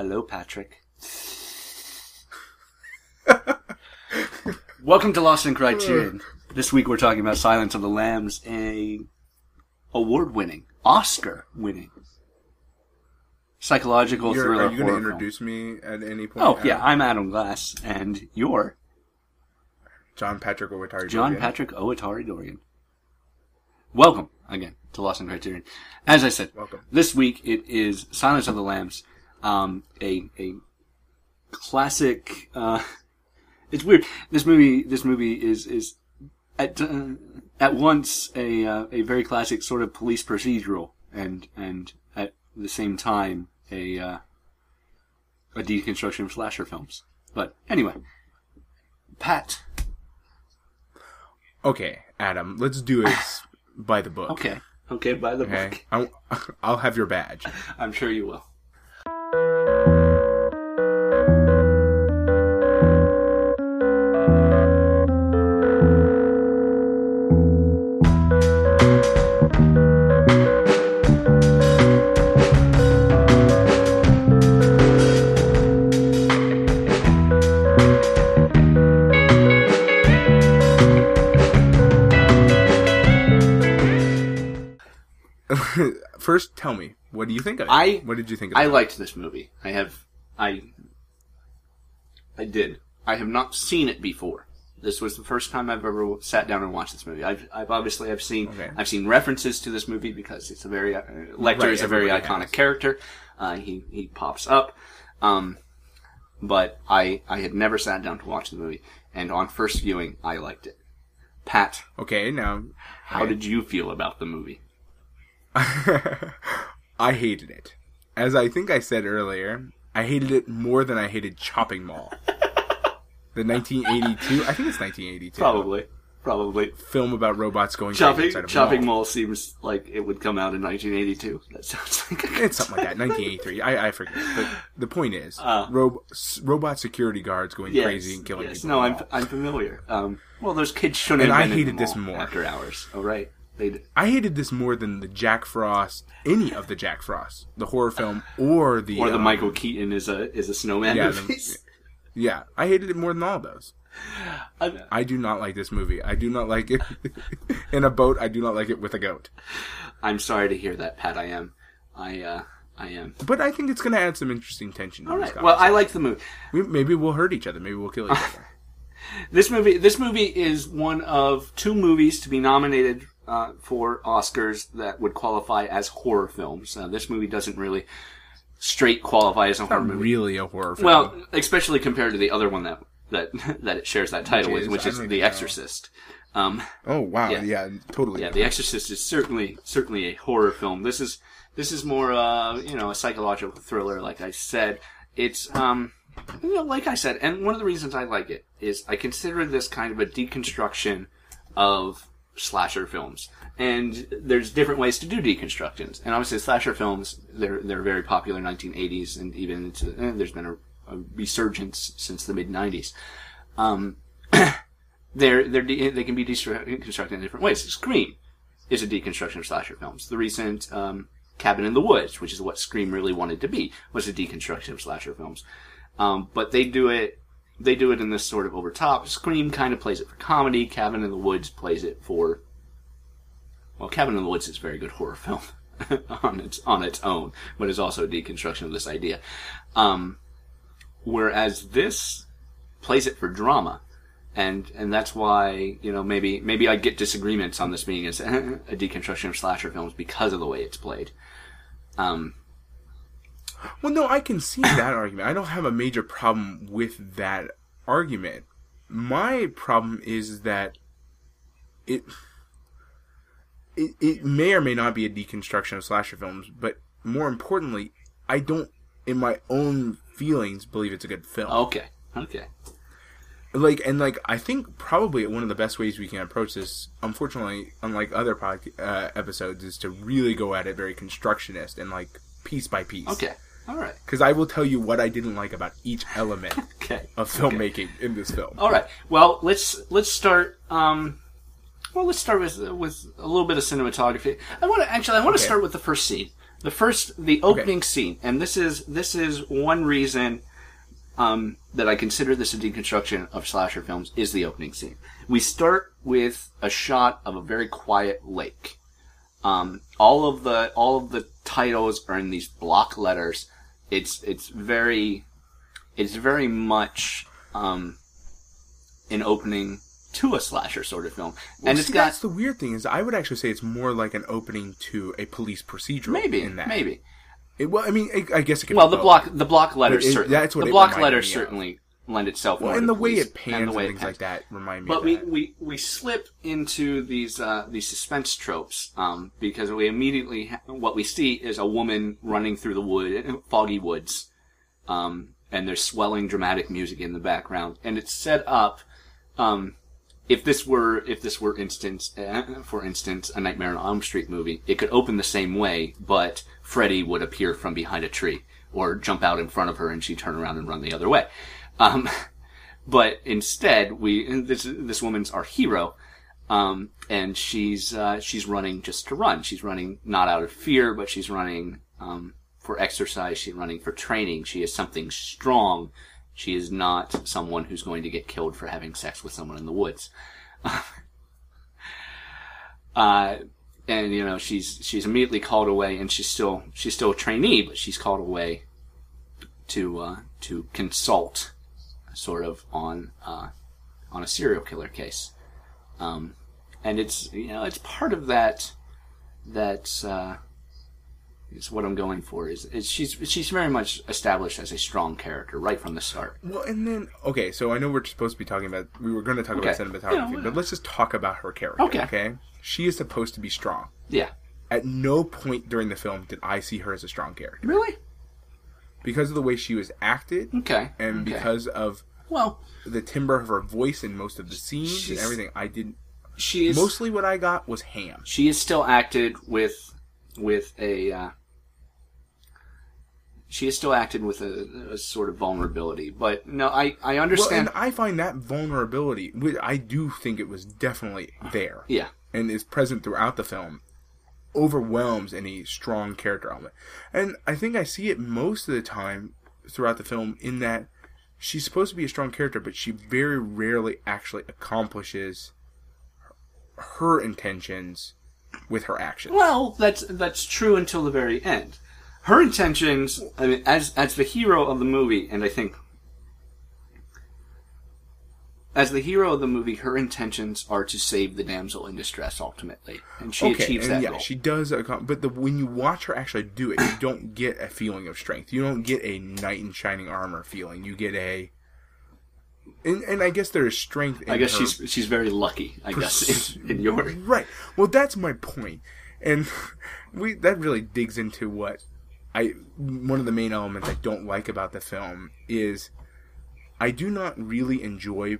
Hello, Patrick. Welcome to Lost in Criterion. This week we're talking about Silence of the Lambs, a award-winning, Oscar-winning psychological You're, thriller. are you going to horror film. introduce me at any point? Oh yeah, I'm Adam Glass, and you're John Patrick Owatari. John Dorian. Patrick Owatari Dorian. Welcome again to Lost in Criterion. As I said, Welcome. this week it is Silence of the Lambs, um, a a classic. Uh, it's weird. This movie, this movie is is at uh, at once a uh, a very classic sort of police procedural, and and at the same time a uh, a deconstruction of slasher films. But anyway, Pat. Okay, Adam, let's do it by the book. Okay. Okay, by the Okay. book. I'll, I'll have your badge. I'm sure you will. First, tell me, what do you think of it? I- what did you think of it? I it? liked this movie. I have, I, I did. I have not seen it before. This was the first time I've ever sat down and watched this movie. I've, I've obviously I've seen Okay. I've seen references to this movie because it's a very uh, Lecter Right, is a very iconic has. character. Uh, he he pops up, um, but I I had never sat down to watch the movie, and on first viewing I liked it. Pat, Okay, now, how did you feel about the movie? I hated it. As I think I said earlier, I hated it more than I hated Chopping Mall. the 1982, I think it's 1982. Probably, probably. Film about robots going Chopping of Chopping mall. Mall seems like it would come out in 1982. That sounds like It's something like that, 1983. I, I forget. But the point is, Uh. s- robot security guards going Yes, crazy and killing yes. people. No, I'm. I'm familiar. Um, well, those kids shouldn't. And have I hated this more. after hours. Oh right, they. I hated this more than the Jack Frost, any of the Jack Frost, the horror film, or the Or the um, Michael Keaton is a is a snowman yeah, the- yeah, I hated it more than all of those. I'm- I do not like this movie. I do not like it in a boat. I do not like it with a goat. I'm sorry to hear that, Pat. I am. I uh, I am. But I think it's going to add some interesting tension. To All this. Well, I like the movie. we, maybe we'll hurt each other. Maybe we'll kill each other. This movie. This movie is one of two movies to be nominated uh, for Oscars that would qualify as horror films. Uh, this movie doesn't really straight qualify as a horror Not movie. really a horror film. Well, especially compared to the other one that that that it shares that title Which with, which is The. Exorcist. Um, oh wow, yeah. yeah, totally. yeah, The Exorcist is certainly certainly a horror film. This is this is more uh, you know a psychological thriller. Like I said, it's um, you know, like I said, and one of the reasons I like it is I consider this kind of a deconstruction of slasher films. And there's different ways to do deconstructions. And obviously, slasher films they're they're very popular in 1980s, and even into, eh, there's been a, a resurgence since the mid 90s. Um, they're they're de- they can be deconstructed in different ways. Scream is a deconstruction of slasher films. The recent um, Cabin in the Woods, which is what Scream really wanted to be, was a deconstruction of slasher films. Um, but they do it they do it in this sort of over top. Scream kind of plays it for comedy. Cabin in the Woods plays it for well, Cabin in the Woods is a very good horror film on its on its own, but is also a deconstruction of this idea. Um, whereas this plays it for drama, and and that's why you know maybe maybe I get disagreements on this being as a deconstruction of slasher films because of the way it's played. Um, Well, no, I can see that argument. I don't have a major problem with that argument. My problem is that it it, it may or may not be a deconstruction of slasher films, but more importantly, I don't, in my own feelings, believe it's a good film. okay, okay, like and like I think probably one of the best ways we can approach this, unfortunately, unlike other pod, uh, episodes, is to really go at it very constructionist and like piece by piece. okay, all right, Because I will tell you what I didn't like about each element okay. of filmmaking in this film. All right. Well, let's let's start. Um, well, let's start with with a little bit of cinematography. I want to actually. I want to Okay. start with the first scene. The first, the opening scene, and this is this is one reason um, that I consider this a deconstruction of slasher films is the opening scene. We start with a shot of a very quiet lake. Um, all of the all of the titles are in these block letters. It's it's very it's very much um, an opening to a slasher sort of film, and See, it's got that's the weird thing is I would actually say it's more like an opening to a police procedural. maybe in that. maybe It, well, I mean, I, I guess it could. well be the both. block the block letters it- certainly that's what the block letters certainly lend itself Well, and the way it pans and and, the way it things like that remind me. But of we, we, we slip into these uh, these suspense tropes um, because we immediately ha- what we see is a woman running through the wood, foggy woods, um, and there's swelling dramatic music in the background, and it's set up. Um, if this were if this were instance uh, for instance a Nightmare on Elm Street movie, it could open the same way, but Freddy would appear from behind a tree or jump out in front of her, and she'd turn around and run the other way. Um, but instead, we this this woman's our hero, um, and she's uh, she's running just to run. She's running not out of fear, but she's running um, for exercise. She's running for training. She is something strong. She is not someone who's going to get killed for having sex with someone in the woods. uh, and you know she's she's immediately called away, and she's still she's still a trainee, but she's called away to uh, to consult sort of on uh, on a serial killer case, um, and it's you know it's part of that that uh, is what I'm going for is, is she's she's very much established as a strong character right from the start. Well, and then okay, so I know we're supposed to be talking about we were going to talk Okay. about cinematography, Yeah, but let's just talk about her character. Okay. Okay, she is supposed to be strong. Yeah, At no point during the film did I see her as a strong character really because of the way she was acted, okay, and okay. because of well the timbre of her voice in most of the scenes and everything. I didn't. she is Mostly, what I got was ham. she is still acted with with a uh, she is still acted with a, a sort of vulnerability but no i i Well, understand and I find that vulnerability. I do think it was definitely there. yeah and is present throughout the film overwhelms any strong character element. And I think I see it most of the time throughout the film in that she's supposed to be a strong character, but she very rarely actually accomplishes her intentions with her actions. well that's that's true until the very end her intentions i mean as as the hero of the movie and i think as the hero of the movie her intentions are to save the damsel in distress ultimately and she okay, achieves and that yeah, goal she does. But the, when you watch her actually do it, you don't get a feeling of strength. You don't get a knight in shining armor feeling. You get a, and, and I guess there is strength. In i guess she's she's very lucky i guess in, in your right. Well, that's my point, and we that really digs into what I one of the main elements I don't like about the film is I do not really enjoy,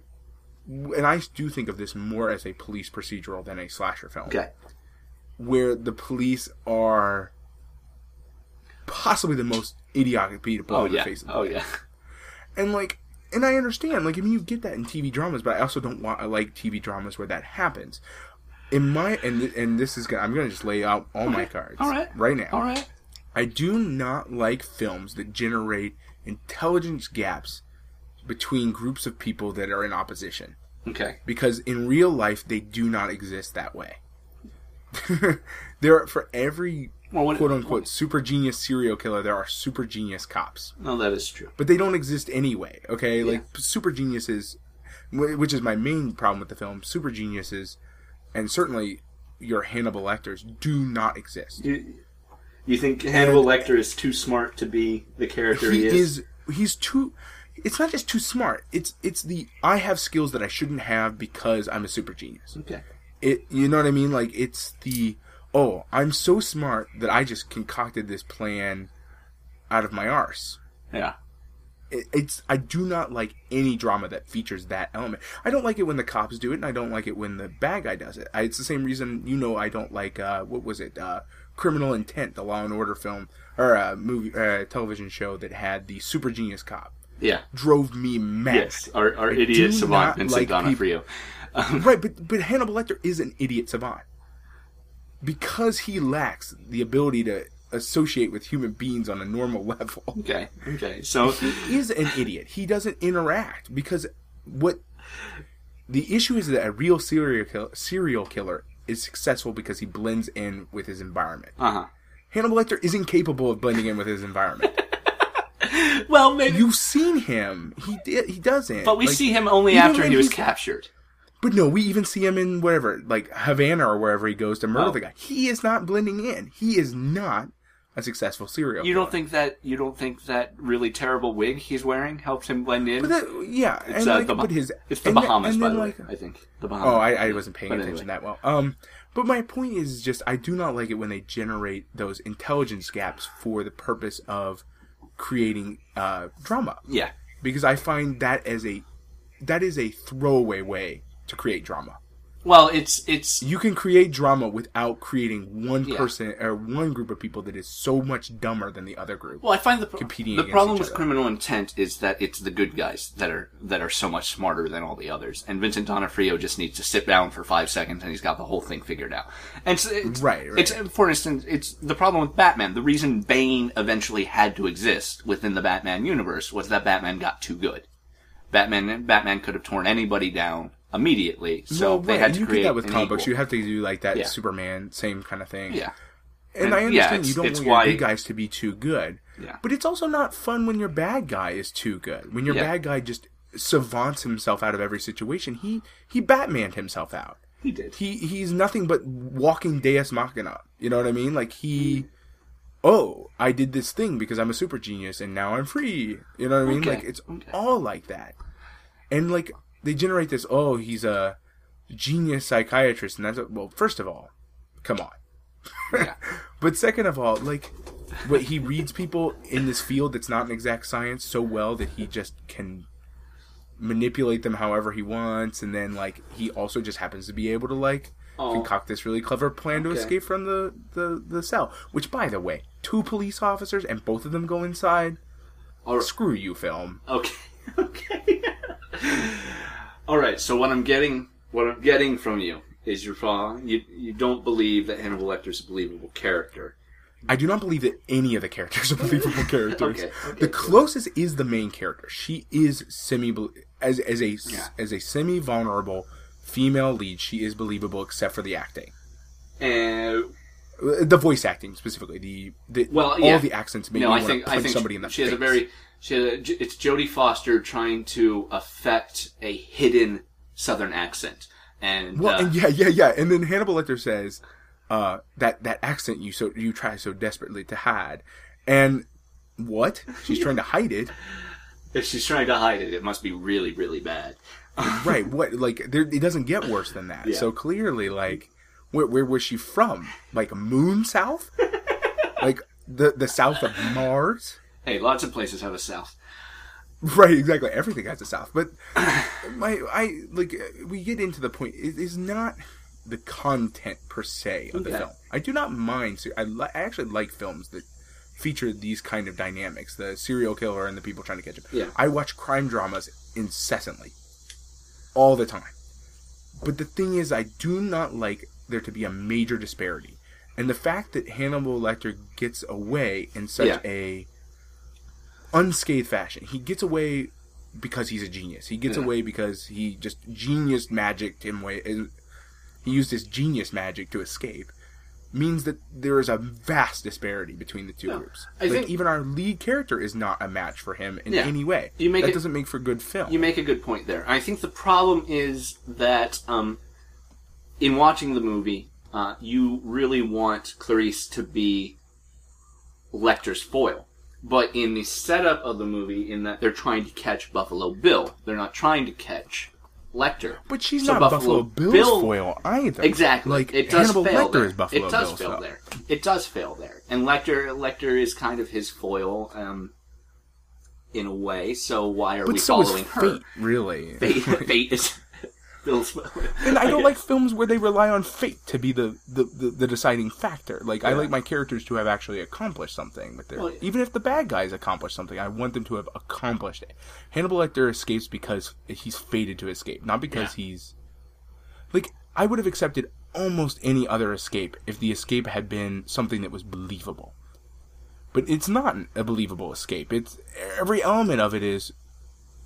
and I do think of this more as a police procedural than a slasher film. Okay. Where the police are possibly the most idiotic people oh on the face of the oh yeah. And like, and I understand, like, I mean, you get that in TV dramas, but I also don't want I like TV dramas where that happens. In my and and this is gonna I'm gonna just lay out all my cards all right. right now. all right. I do not like films that generate intelligence gaps between groups of people that are in opposition okay because in real life they do not exist that way. there are for every Well, what- quote unquote super genius serial killer there are super genius cops no that is true but they don't exist anyway. Okay, like super geniuses, which is my main problem with the film. Super geniuses, and certainly your Hannibal Lecters do not exist. You, you think Hannibal Lecter is too smart to be the character he, He is? is. He's too. It's not just too smart. It's it's the I have skills that I shouldn't have because I'm a super genius. Okay. It you know what I mean? Like it's the oh I'm so smart that I just concocted this plan out of my arse. Yeah. it, it's I do not like any drama that features that element. I don't like it when the cops do it, and I don't like it when the bad guy does it. I, it's the same reason you know I don't like uh, what was it, uh, Criminal Intent, the Law and Order film or uh, movie uh, television show that had the super genius cop. Yeah. Drove me mad. Yes. Our, our I idiot savant Vincent like D'Onofrio. right, but but Hannibal Lecter is an idiot savant because he lacks the ability to associate with human beings on a normal level. Okay. Okay. So He is an idiot. He doesn't interact because what the issue is that a real serial kill, serial killer is successful because he blends in with his environment. uh huh. Hannibal Lecter is incapable of blending in with his environment. Well, maybe. You've seen him. He. He doesn't. but we Like, see him only after he was captured. But no, we even see him in wherever, like Havana or wherever he goes to murder Oh. the guy. He is not blending in. He is not a successful serial. You killer. don't think that you don't think that really terrible wig he's wearing helps him blend in? But that, yeah, it's, and uh, like, the, but his it's the Bahamas, and by the like, way. I think the Bahamas. Oh, I, I wasn't paying But attention anyway. that well. Um, but my point is just I do not like it when they generate those intelligence gaps for the purpose of creating uh, drama Yeah. because I find that as a that is a throwaway way to create drama. Well, it's it's You can create drama without creating one Yeah. person or one group of people that is so much dumber than the other group. well. I find the pro- Competing the problem with other. criminal intent is that it's the good guys that are that are so much smarter than all the others, and Vincent D'Onofrio just needs to sit down for five seconds and he's got the whole thing figured out. And so it's, Right, right. It's for instance, it's the problem with Batman. The reason Bane eventually had to exist within the Batman universe was that Batman got too good. Batman Batman could have torn anybody down immediately, so well, they had to you create that with comic books. You have to do like that Yeah. Superman, same kind of thing. yeah. And, And, I yeah, understand it's- you don't want why- your good guys to be too good. Yeah. But it's also not fun when your bad guy is too good. When your Yeah. bad guy just savants himself out of every situation. He he Batmaned himself out. He did. He he's nothing but walking Deus Machina. You know what I mean? Like he mm. Oh, I did this thing because I'm a super genius and now I'm free. You know what I mean? Okay, Like it's okay. all like that. And like they generate this, oh, he's a genius psychiatrist and that's a, well, first of all, come on. Yeah. But second of all, like, what he reads people in this field that's not an exact science so well that he just can manipulate them however he wants, and then like he also just happens to be able to like Oh. concoct this really clever plan to Okay. escape from the, the the cell. Which, by the way, two police officers and both of them go inside. Or- Screw you, film. Okay. Okay. All right. So what I'm getting, what I'm getting from you is you're pro- you you don't believe that Hannibal Lecter is a believable character. I do not believe that any of the characters are believable characters. Okay, okay. the closest is the main character. She is semi as as a Yeah. as a semi vulnerable female lead. She is believable except for the acting, And Uh, the voice acting specifically. The, the well, all yeah. the accents no, I think I think somebody in the she face. has a very she has a, it's Jodie Foster trying to affect a hidden Southern accent, and well, uh, and yeah, yeah, yeah. And then Hannibal Lecter says uh, that that accent you so you try so desperately to hide, and what she's trying to hide it. if she's trying to hide it, it must be really really bad. right what like there, it doesn't get worse than that Yeah. so clearly like where, where was she from like moon south like the the south of mars Hey, lots of places have a South. right exactly. Everything has a south. But my i like we get into the point. It is not the content per se of the film. I do not mind I, li- I actually like films that feature these kind of dynamics the serial killer and the people trying to catch him. Yeah. i watch crime dramas incessantly. All the time. But the thing is i do not like there to be a major disparity. And the fact that hannibal lecter gets away in such Yeah. a unscathed fashion he gets away because he's a genius he gets Yeah. away because he just genius magicked him way he used his genius magic to escape means that there is a vast disparity between the two groups. I like think- even our lead character is not a match for him in Yeah. any way. You make that it- doesn't make for good film. You make a good point there. I think the problem is that um, in watching the movie, uh, you really want Clarice to be Lecter's foil. But in the setup of the movie, in that they're trying to catch Buffalo Bill, they're not trying to catch Lecter. but she's So not Buffalo Buffalo, Bill's Bill- foil either. Exactly. Like it does Hannibal fail Lecter there. is Buffalo It does Bill. fail there. It does fail there. And Lecter, Lecter is kind of his foil, um, in a way. So why are But we so following fate, her? really. Fate, fate is Bill's. And I don't like films where they rely on fate to be the, the, the, the deciding factor. Like I like my characters to have actually accomplished something with their Well, even if the bad guys accomplish something, I want them to have accomplished it. Hannibal Lecter escapes because he's fated to escape, not because Yeah. he's like I would have accepted almost any other escape if the escape had been something that was believable. but it's not a believable escape. It's every element of it is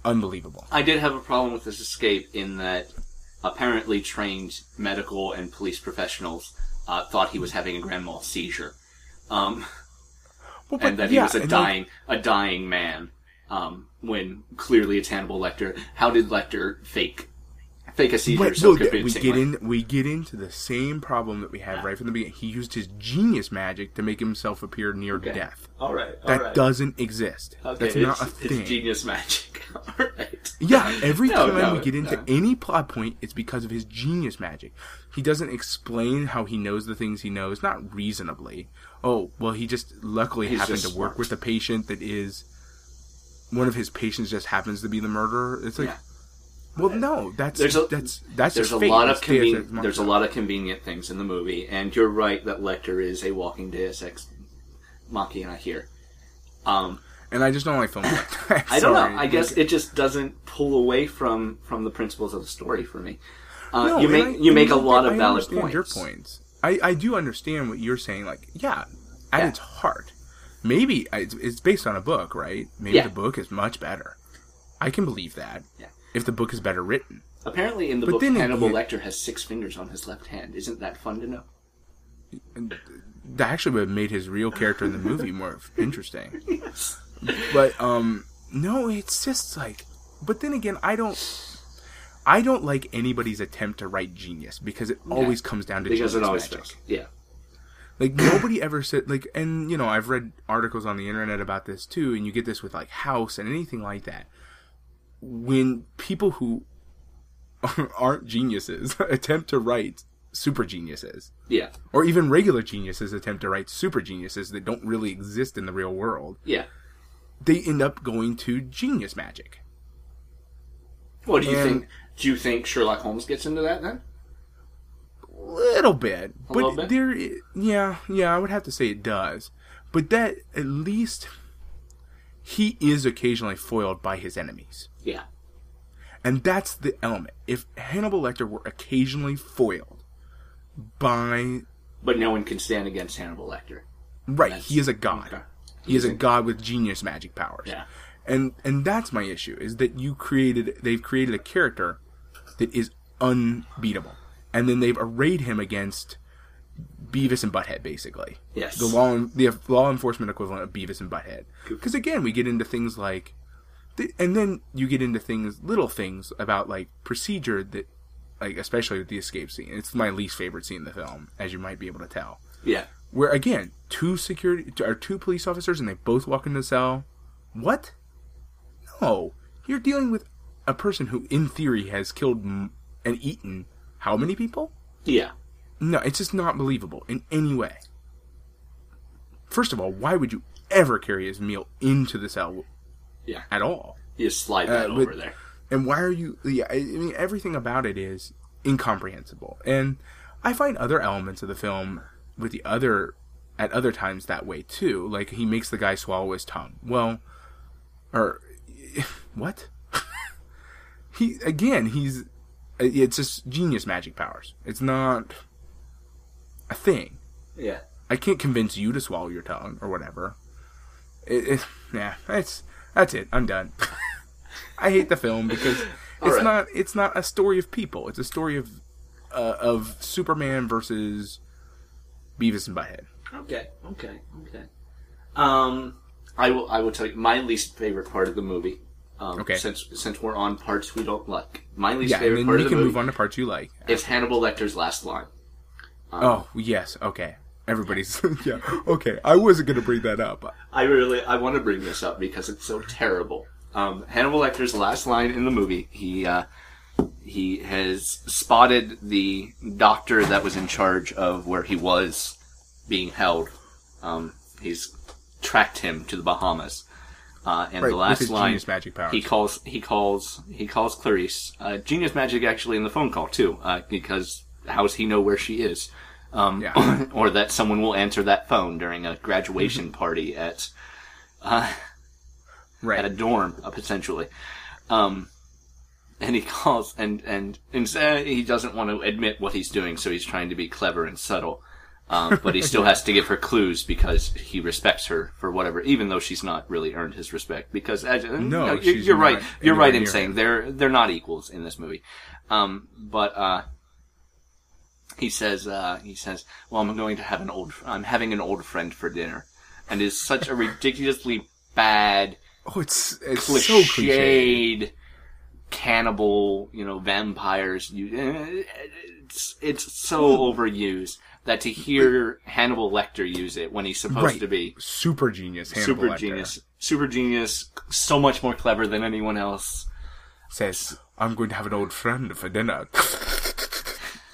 unbelievable. I did have a problem with this escape in that apparently trained medical and police professionals uh, thought he was having a grand mal seizure, um, Well, and that he was a dying a dying man. Um, when clearly it's Hannibal Lecter. How did Lecter fake fake a seizure But so look, we get in we get into the same problem that we had right from the beginning. He used his genius magic to make himself appear near Okay. death. All right, all That right. doesn't exist. Okay, That's it's, not a it's thing. genius magic. all right. Yeah, every No, time no, we get into no. any plot point, it's because of his genius magic. He doesn't explain how he knows the things he knows, not reasonably. Oh, well, he just luckily He's happened just to work smart. with a patient that is one of his patients just happens to be the murderer. It's like, Yeah. Well, no, that's There's a- that's that's There's a fate. lot of It's Deus Ex conven- there's a lot of convenient things in the movie, and you're right that Lecter is a walking Deus Ex Machina here. Um, and I just don't like films like that. I don't know. I guess it just doesn't pull away from from the principles of the story for me. Uh, no, you make I- you make a lot I of valid points. Your points. I, I do understand what you're saying. Like, yeah, at Yeah. its heart, maybe it's, it's based on a book, right? Maybe Yeah. the book is much better. I can believe that. Yeah. If the book is better written. Apparently, in the But book, then Hannibal again- Lecter has six fingers on his left hand. Isn't that fun to know? That actually would have made his real character in the movie more interesting. But um no, it's just like but then again, I don't I don't like anybody's attempt to write genius because it always comes down to Because genius it always magic. does. Yeah. Like nobody ever said like and you know, I've read articles on the internet about this too and you get this with like House and anything like that. When people who aren't geniuses attempt to write super geniuses Yeah. or even regular geniuses attempt to write super geniuses that don't really exist in the real world, Yeah. they end up going to genius magic. What do you And- think? Do you think Sherlock Holmes gets into that then? A little bit, but little bit? there, yeah, yeah, I would have to say it does. But that at least he is occasionally foiled by his enemies, Yeah. and that's the element. If Hannibal Lecter were occasionally foiled by But no one can stand against Hannibal Lecter. right, That's- he is a god. okay. He is a a- god with genius magic powers. Yeah. and and that's my issue is that you created they've created a character that is unbeatable and then they've arrayed him against Beavis and Butthead basically. Yes. the law the law enforcement equivalent of Beavis and Butthead. Because again we get into things like and then you get into things little things about like procedure that like especially with the escape scene. It's my least favorite scene in the film as you might be able to tell. Yeah. where again two security or two police officers and they both walk into the cell. What? No. You're dealing with a person who in theory has killed and eaten how many people? Yeah. No it's just not believable in any way. First of all why would you ever carry his meal into the cell Yeah. at all? You just slide that Uh, but- over there. and why are you yeah i I mean everything about it is incomprehensible. And i find other elements of the film with the other at other times that way too. Like he makes the guy swallow his tongue. Well or what? He again he's it's just genius magic powers. It's not a thing Yeah. I can't convince you to swallow your tongue or whatever. It, it, yeah, that's that's it. I'm done. I hate the film because it's Alright. not it's not a story of people. It's a story of uh, of Superman versus Beavis and Butthead. Okay. Okay. Okay. Um, I will. I will tell you my least favorite part of the movie. Um, Okay. Since since we're on parts we don't like, my least Yeah, favorite part we of the can movie move on to parts you like. is Hannibal Lecter's last line. Oh yes, okay. Everybody's yeah. Okay, I wasn't gonna bring that up. I really I want to bring this up because it's so terrible. Um, Hannibal Lecter's last line in the movie, he uh, he has spotted the doctor that was in charge of where he was being held. Um, he's tracked him to the Bahamas. Uh, and Right, the last line, genius magic powers. he calls he calls he calls Clarice. Uh, genius magic actually in the phone call too, uh, because how does he know where she is? Um, Yeah. or that someone will answer that phone during a graduation party at uh, Right. at a dorm, uh, potentially. Um, and he calls, and and instead he doesn't want to admit what he's doing, so he's trying to be clever and subtle. Um, but he still has to give her clues because he respects her for whatever, even though she's not really earned his respect. Because as, no, you know, you're, you're right. You're right in saying him. they're they're not equals in this movie. Um, but uh, he says uh, he says, "Well, I'm going to have an old I'm having an old friend for dinner," and is such a ridiculously bad Oh, it's it's so cliche. cliched cannibal, you know, vampires. You, it's it's so overused that to hear Hannibal Lecter use it when he's supposed Right. to be Super genius. Hannibal super Lecter genius, super genius, so much more clever than anyone else. says, "I'm going to have an old friend for dinner,"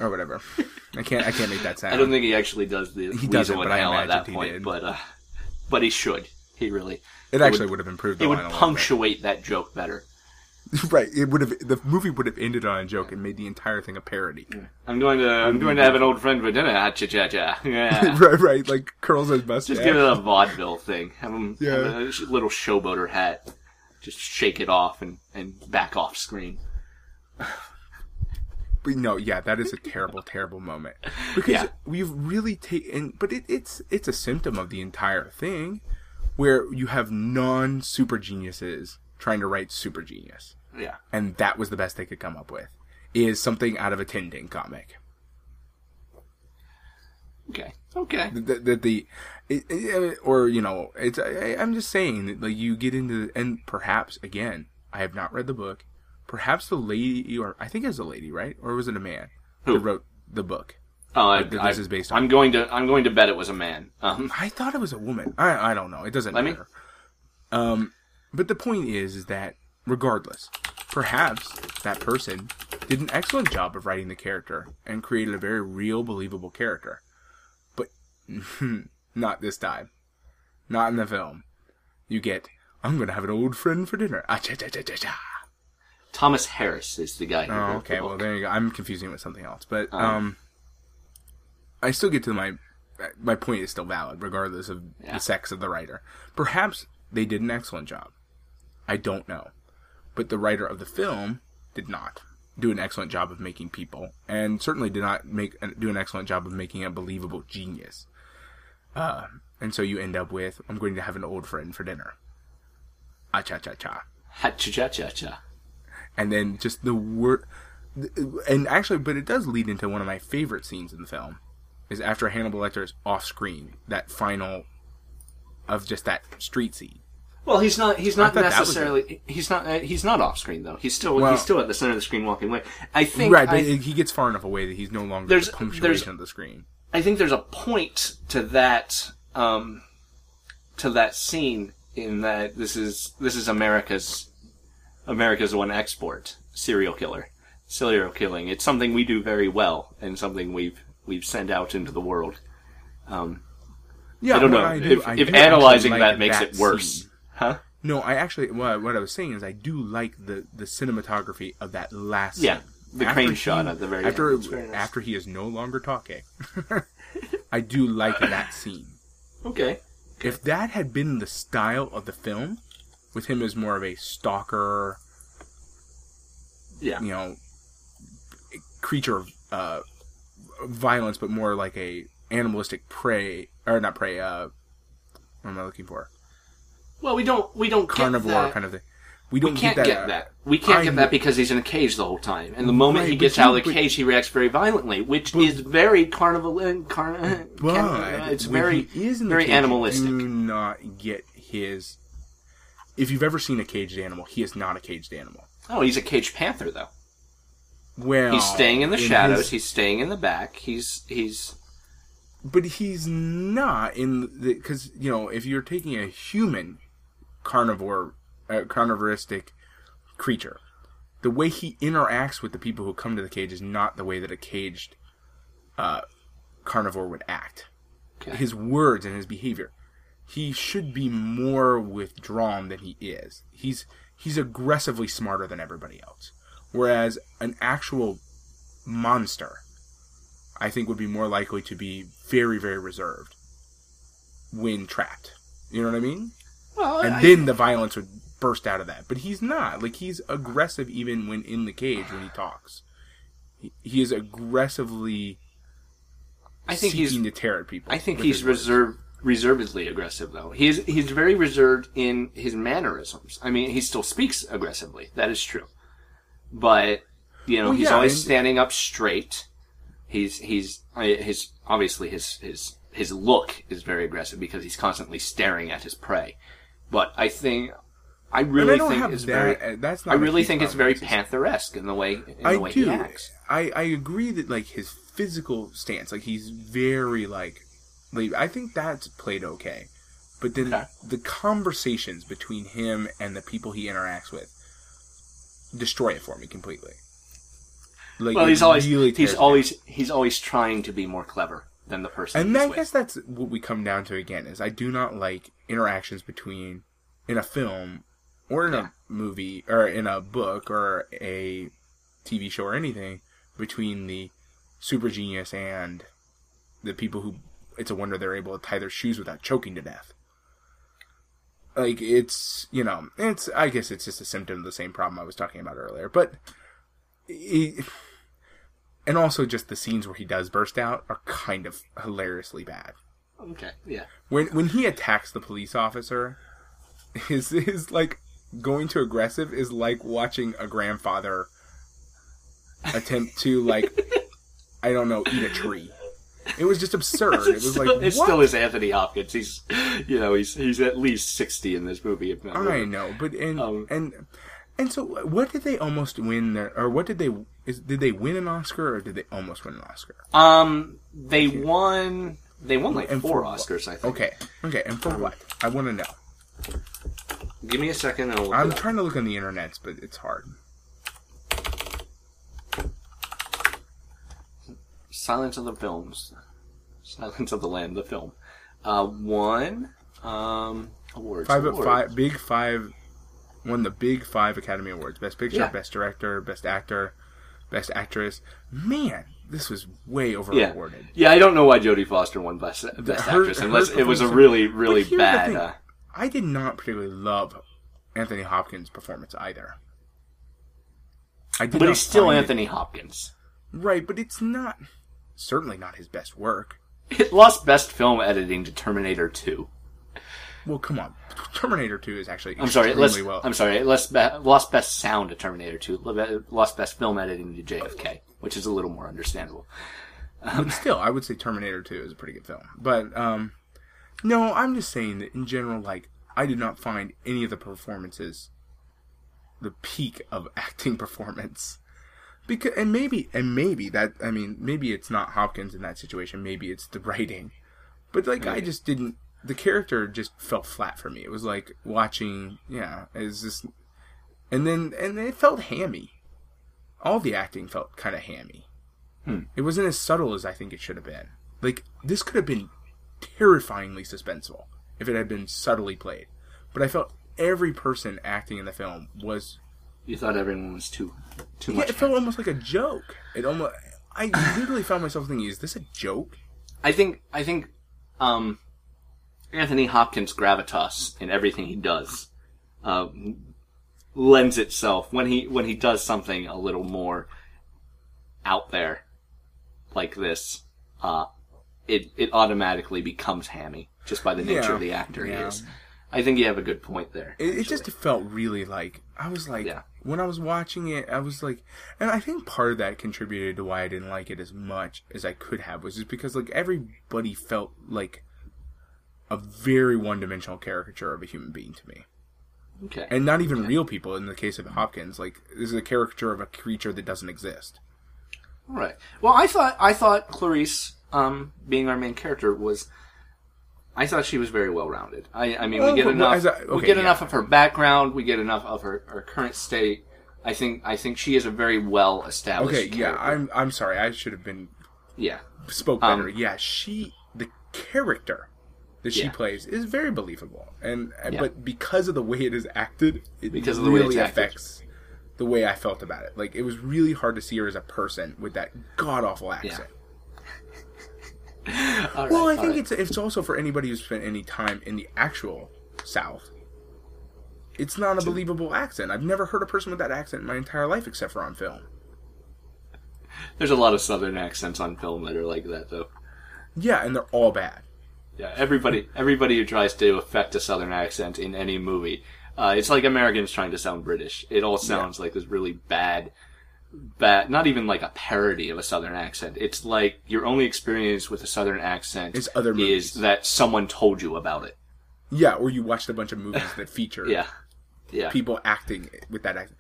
or whatever. I can't. I can't make that sound. I don't think he actually does the He doesn't, in but I hell at that he point. did. But uh, but he should. He really. it actually would have improved. The It would a little bit. punctuate that joke better. right. It would have. The movie would have ended on a joke and made the entire thing a parody. I'm going to I'm going to have an old friend for dinner. Ah, cha cha cha. Yeah. right. Right. Like curls his mustache. Just give it a vaudeville thing. Have him Yeah. have a little showboater hat. Just shake it off and, and back off screen. But no, yeah, that is a terrible, terrible moment because Yeah. we've really taken. But it, it's it's a symptom of the entire thing, where you have non super geniuses trying to write super genius, Yeah. and that was the best they could come up with. Is something out of a Tintin comic Okay. Okay. that the, the it, it- or you know it's I, I'm just saying that, like you get into and perhaps again I have not read the book. Perhaps the lady, or I think it was a lady, right? Or was it a man Who? wrote the book? Oh, I, that I, this is based on. I'm going to I'm going to bet it was a man. Um, I thought it was a woman. I I don't know. It doesn't Let me- matter. Um, but the point is, is that regardless, perhaps that person did an excellent job of writing the character and created a very real, believable character. But not this time. Not in the film. You get, I'm gonna have an old friend for dinner. Ah, cha, cha, cha, cha, cha. Thomas Harris is the guy who Oh, okay. the Well, there you go. I'm confusing it with something else, but Oh. um, I still get to my my point is still valid, regardless of Yeah. the sex of the writer. Perhaps they did an excellent job. I don't know, but the writer of the film did not do an excellent job of making people, and certainly did not make do an excellent job of making a believable genius. Uh, and so you end up with, I'm going to have an old friend for dinner. Ah cha cha cha Ha cha cha cha cha. And then just the word and actually but it does lead into one of my favorite scenes in the film is after hannibal lecter is off screen that final of just that street scene Well, he's not. He's not thought that was necessarily. He's not. Uh, he's not off screen though. He's still. Well- he's still at the center of the screen walking away. I think. right but I, he gets far enough away that he's no longer There's- the punctuation there's- of the screen I think there's a point to that. Um, to that scene in that this is this is America's America's one export serial killer serial killing. It's something we do very well and something we've we've sent out into the world. Um, yeah I don't know I do- if, if do analyzing like that makes it worse, scene. huh? no i actually what, what i was saying is i do like the the cinematography of that last Yeah, scene. the After crane he- shot at the very after end. It's very nice. after he is no longer talking i do like that scene Okay. if that had been the style of the film, with him as more of a stalker, Yeah. you know, creature of uh, violence, but more like a animalistic prey, or not prey. Uh, what am I looking for? Well, we don't we don't Carnivore that. kind of thing. We don't We can't get get that. that. We can't I get that because he's in a cage the whole time, and the moment Right, he gets you- out of the but- cage, he reacts very violently, which is very carnival. uh, uh, But can- it's very is very cage, animalistic. Do not get his. If you've ever seen a caged animal, he is not a caged animal. Oh, he's a caged panther though. Well, He's staying in the shadows. his- He's staying in the back. He's he's but he's not in the because you know if you're taking a human carnivore uh, carnivoristic creature the way he interacts with the people who come to the cage is not the way that a caged uh, carnivore would act okay. his words and his behavior he should be more withdrawn than he is he's he's aggressively smarter than everybody else whereas an actual monster I think would be more likely to be very, very reserved when trapped. You know what I mean? well, And I- then the violence would burst out of that. But he's not. Like he's aggressive even when in the cage when he talks. He, he is aggressively I think he's seeking to tear at people. I think he's reserved, reservedly aggressive, though. He's he's very reserved in his mannerisms. I mean, he still speaks aggressively. That is true, but you know, Well, he's yeah, always and- standing up straight. He's he's his obviously his his his look is very aggressive because he's constantly staring at his prey. But I think I really I think it's that. very. uh, that's not. a really think it's very Panther-esque in the way in I the way do. he acts. I I agree that like his physical stance, like he's very like, like I think that's played okay, but then Okay. the conversations between him and the people he interacts with destroy it for me completely. Like, Well, he's always really he's always he's always trying to be more clever than the person. and I with. guess that's what we come down to again is I do not like interactions between in a film or in Yeah. a movie or in a book or a TV show or anything between the super genius and the people who it's a wonder they're able to tie their shoes without choking to death. Like it's you know it's I guess it's just a symptom of the same problem I was talking about earlier, but. It, and also just the scenes where he does burst out are kind of hilariously bad. Okay, yeah. When when he attacks the police officer, his his like going to aggressive is like watching a grandfather attempt to like I don't know eat a tree. It was just absurd. It was like it what? still is Anthony Hopkins. He's, you know, he's he's at least sixty in this movie. If not I know, but and Um, and and so what did they almost win there, or what did they is did they win an Oscar or did they almost win an Oscar? Um, they won. They won like And four for what? Oscars, I think. Okay, okay, and for what? I want to know. Give me a second. And I'll look I'm it up. trying to look on the internet, but it's hard. Silence of the Films. Silence of the Lamb, the film. Uh, won um, awards. Five awards. five big five won the big five Academy Awards: Best Picture, Yeah. Best Director, Best Actor, Best Actress. Man, this was way over Yeah, awarded. yeah. I don't know why Jodie Foster won Best Best her- Actress unless it was a really really But here's the bad. Uh, I did not particularly love Anthony Hopkins' performance either. I did but he's still find it- Anthony Hopkins. right? But it's not certainly not his best work. It lost Best Film Editing to Terminator Two. Well, come on, Terminator Two is actually I'm sorry. It lost, well. I'm sorry. It lost, be, lost Best Sound to Terminator Two. Lost Best Film Editing to JFK, which is a little more understandable. but still, I would say Terminator 2 is a pretty good film. But um, no, I'm just saying that in general, like I did not find any of the performances the peak of acting performance. Because and maybe and maybe that I mean maybe it's not Hopkins in that situation. Maybe it's the writing, but like I just didn't. The character just fell flat for me. It was like watching, yeah, it's just, and then and it felt hammy. All the acting felt kind of hammy. Hmm. It wasn't as subtle as I think it should have been. Like this could have been terrifyingly suspenseful if it had been subtly played. But I felt every person acting in the film was You thought everyone was too too yeah, much. it felt almost like a joke. It almost I literally found myself thinking, is this a joke? I think I think um, Anthony Hopkins' gravitas in everything he does uh, lends itself when he when he does something a little more out there like this. Uh, it it automatically becomes hammy just by the nature Yeah, of the actor he is. I think you have a good point there. It, it just felt really like I was like Yeah. When I was watching it, I was like, and I think part of that contributed to why I didn't like it as much as I could have was just because like everybody felt like a very one-dimensional caricature of a human being to me, okay. and not even real people. In the case of Hopkins, like this is a caricature of a creature that doesn't exist. All right. Well, I thought I thought Clarice, um, being our main character, was. I thought she was very well rounded. I, I mean, we get enough. a- we get yeah. enough of her background. We get enough of her, her current state. I think. I think she is a very well established. Okay, yeah. I'm I'm sorry, I should have been Yeah. spoke Um, better. yeah, she the character that she Yeah. plays is very believable, and Yeah. but because of the way it is acted, it Because of the way really it's acted. affects the way I felt about it. Like it was really hard to see her as a person with that god awful accent. Right, Well, I think right. it's it's also for anybody who's spent any time in the actual South. It's not a believable accent. I've never heard a person with that accent in my entire life except for on film. There's a lot of Southern accents on film that are like that, though. Yeah, and they're all bad. Yeah, everybody everybody who tries to affect a southern accent in any movie, uh, it's like Americans trying to sound British. It all sounds like this really bad, bad. Not even like a parody of a southern accent. It's like your only experience with a southern accent Is other movies. is that someone told you about it. Yeah, or you watched a bunch of movies that feature Yeah, yeah, people acting with that accent,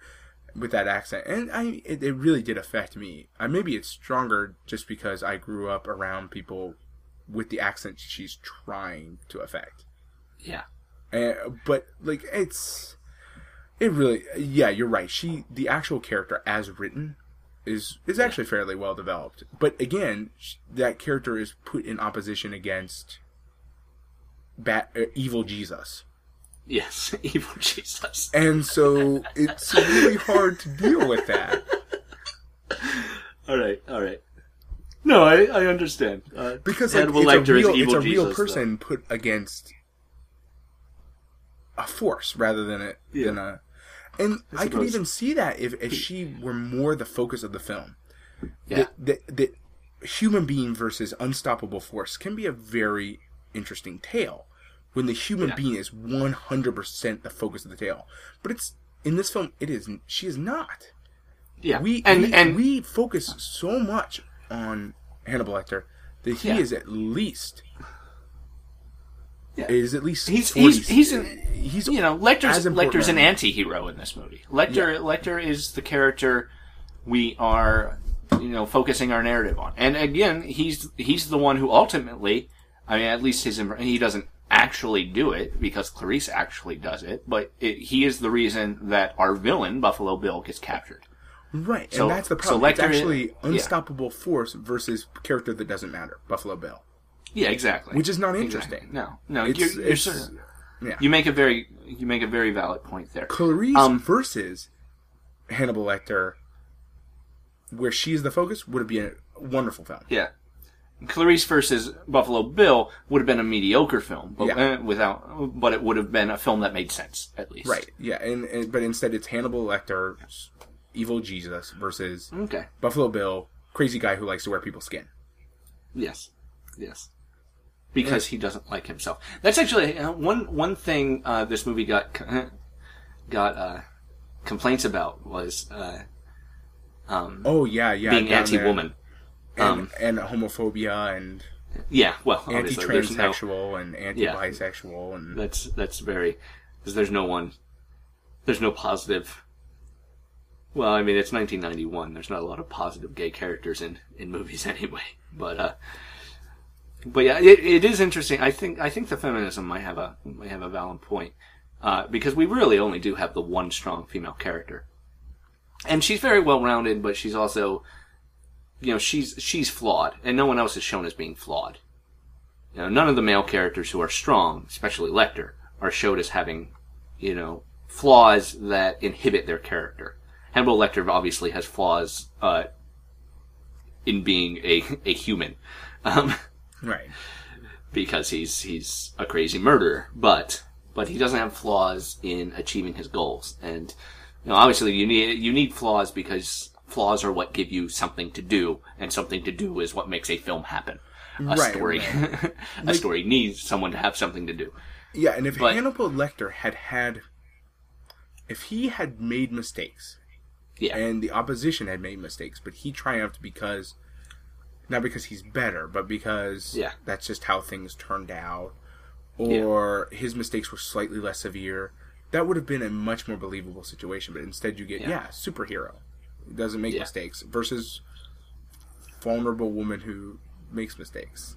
with that accent, and I it, it really did affect me. I maybe it's stronger just because I grew up around people with the accent she's trying to affect. yeah, And, but like it's it really yeah you're right she the actual character as written is is actually fairly well developed but again sh- that character is put in opposition against bat uh, evil jesus yes. Evil Jesus. and so it's really hard to deal with that All right, all right. No, I, I understand. Uh, because like, Hannibal it's, a real, it's a real Jesus, person put against a force rather than a Yeah. than a and I, could even see that if, if she were more the focus of the film. Yeah, that, that, that human being versus unstoppable force can be a very interesting tale when the human Yeah. being is 100% the focus of the tale but it's in this film it is she is not yeah. we and we, and we focus so much on Hannibal Lecter that he Yeah. is at least Yeah. is at least He's 40 he's he's an, he's you know Lecter's Lecter's an anti-hero in this movie. Lecter Lecter is the character we are you know focusing our narrative on. And again, he's he's the one who ultimately, I mean, at least his he doesn't actually do it because Clarice actually does it, but it, he is the reason that our villain Buffalo Bill gets captured. right So- and that's the so problem it's Lecter- actually yeah. unstoppable force versus character that doesn't matter Buffalo Bill Yeah, exactly. which is not Exactly. interesting No, no, It's- you're, you're it's- yeah you make a very you make a very valid point there. Clarice Um, versus Hannibal Lecter where she's the focus would be a wonderful film Yeah. Clarice versus Buffalo Bill would have been a mediocre film, but Yeah. eh, without, but it would have been a film that made sense at least. right yeah and, and but instead it's Hannibal Lecter evil Jesus versus Okay. Buffalo Bill crazy guy who likes to wear people's skin Yes. Yes. Because he doesn't like himself. That's actually uh, one one thing uh, this movie got got uh, complaints about was uh, um, Oh yeah, yeah. being anti-woman. and, Um, and homophobia and Yeah. Well, obviously there's no and anti-bisexual and That's that's very because there's no one, there's no positive. Well, I mean it's 1991. There's not a lot of positive gay characters in in movies anyway. But uh, but yeah, it, it is interesting. I think I think the feminism might have a might have a valid point uh, because we really only do have the one strong female character, and she's very well rounded, but she's also, you know, she's she's flawed, and no one else is shown as being flawed. You know, none of the male characters who are strong, especially Lecter, are showed as having, you know, flaws that inhibit their character. Hannibal Lecter obviously has flaws uh, in being a a human, um, right. because he's he's a crazy murderer. But but he doesn't have flaws in achieving his goals. And you know, obviously, you need you need flaws because flaws are what give you something to do, and something to do is what makes a film happen. A Right, story, a story needs someone to have something to do. Yeah, and if But- Hannibal Lecter had had, if he had made mistakes, Yeah, and the opposition had made mistakes, but he triumphed because, not because he's better, but because Yeah. that's just how things turned out, or his mistakes were slightly less severe. That would have been a much more believable situation. But instead, you get Yeah. yeah, superhero, doesn't make Yeah. mistakes versus vulnerable woman who makes mistakes.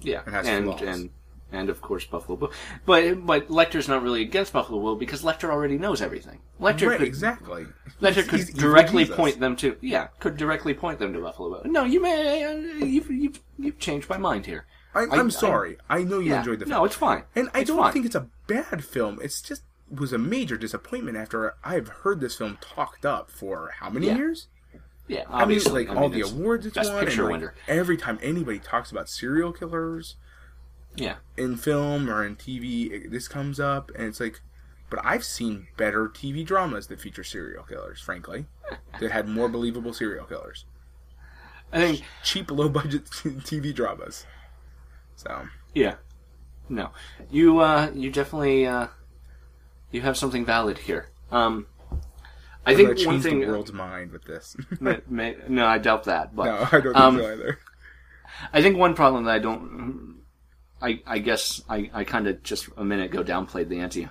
yeah, It has and flaws. and and of course Buffalo Bill. But but Lecter's not really against Buffalo Bill because Lecter already knows everything. Lecter right, could exactly. Lecter He's- could he's directly point them to yeah, could directly point them to Buffalo Bill. No, you may you've you've you've changed my mind here. I, I- I'm sorry. I, know you Yeah, enjoyed the film. no, it's fine. And I It's don't fine. think it's a bad film. It's just was a major disappointment after I've heard this film talked up for how many Yeah. years? yeah, I mean, like I all mean, the it's awards it's Best won, Picture and like, winner. every time anybody talks about serial killers Yeah, in film or in TV, it- this comes up, and it's like, but I've seen better TV dramas that feature serial killers, frankly, that had more believable serial killers. I think Cheap, low budget TV dramas. So Yeah. No. You uh you definitely uh you have something valid here. Um I I'm think one thing the world's mind with this. may, may, no, I doubt that, but no, I don't think um, so either. I think one problem that I don't I I guess I I kind of just a minute ago downplayed the anti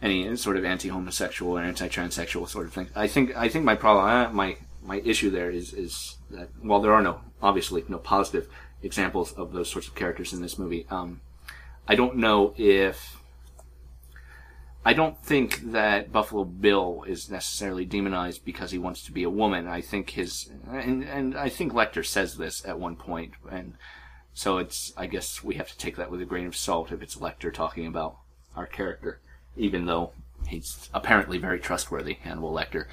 any sort of anti-homosexual or anti-transsexual sort of thing. I think I think my problem my my issue there is is that while there are no obviously no positive examples of those sorts of characters in this movie, um, I don't know if I don't think that Buffalo Bill is necessarily demonized because he wants to be a woman. I think his and and I think Lecter says this at one point, and so it's I guess we have to take that with a grain of salt if it's Lecter talking about our character, even though he's apparently very trustworthy, Hannibal Lecter.